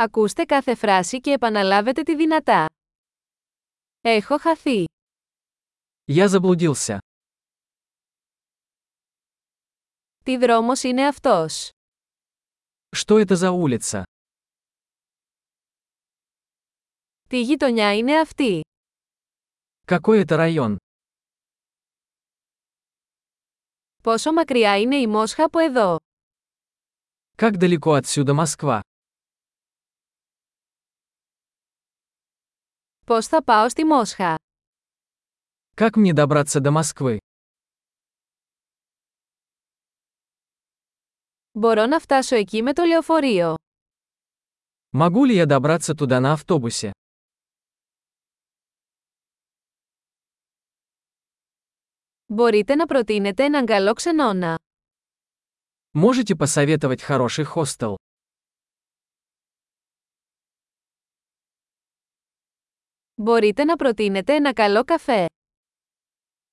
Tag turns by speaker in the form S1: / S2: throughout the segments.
S1: Ακούστε κάθε φράση και επαναλάβετε τη δυνατά. Έχω χαθεί.
S2: Я заблудился.
S1: Τι δρόμος είναι αυτός.
S2: Что это за улица?
S1: Τι γειτονιά είναι αυτή.
S2: Какой это район?
S1: Πόσο μακριά είναι η Μόσχα από εδώ.
S2: Как далеко отсюда Москва?
S1: Πώς θα πάω στη Μόσχα.
S2: Как мне добраться до Москвы?
S1: Μπορώ να φτάσω εκεί με το λεωφορείο.
S2: Могу ли я добраться туда на автобусе?
S1: Μπορείτε να προτείνετε έναν καλό ξενώνα.
S2: Можете посоветовать хороший хостел?
S1: Μπορείτε να προτείνετε ένα καλό καφέ.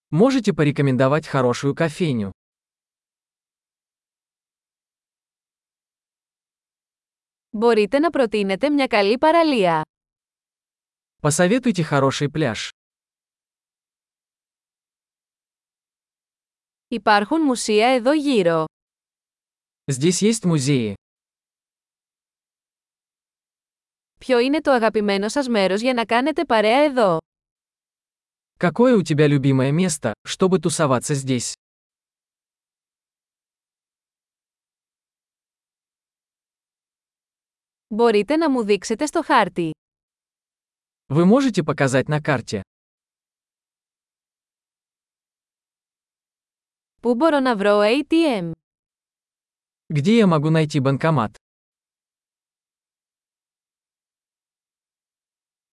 S2: Можете порекомендовать хорошую кофейню?
S1: Μπορείτε να προτείνετε μια καλή παραλία.
S2: Посоветуйте хороший пляж.
S1: Υπάρχουν μουσεία εδώ γύρω.
S2: Здесь есть музеи.
S1: Ποιο είναι το αγαπημένο σας μέρος για να κάνετε παρέα εδώ.
S2: Какое у тебя любимое место, чтобы тусоваться здесь?
S1: Μπορείτε να μου δείξετε στο χάρτη.
S2: Вы можете показать на карте?
S1: Πού μπορώ να βρω ATM.
S2: Где я могу найти банкомат?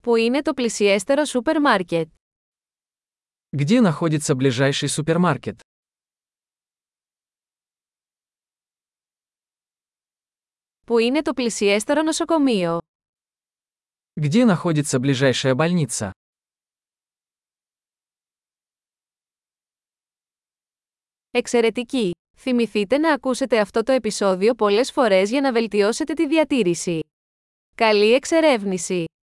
S1: Πού είναι το πλησιέστερο σούπερ μάρκετ.
S2: Где находится ближайший супермаркет?
S1: Πού είναι το πλησιέστερο νοσοκομείο.
S2: Где находится ближайшая больница?
S1: Εξαιρετική! Θυμηθείτε να ακούσετε αυτό το επεισόδιο πολλές φορές για να βελτιώσετε τη διατήρηση. Καλή εξερεύνηση!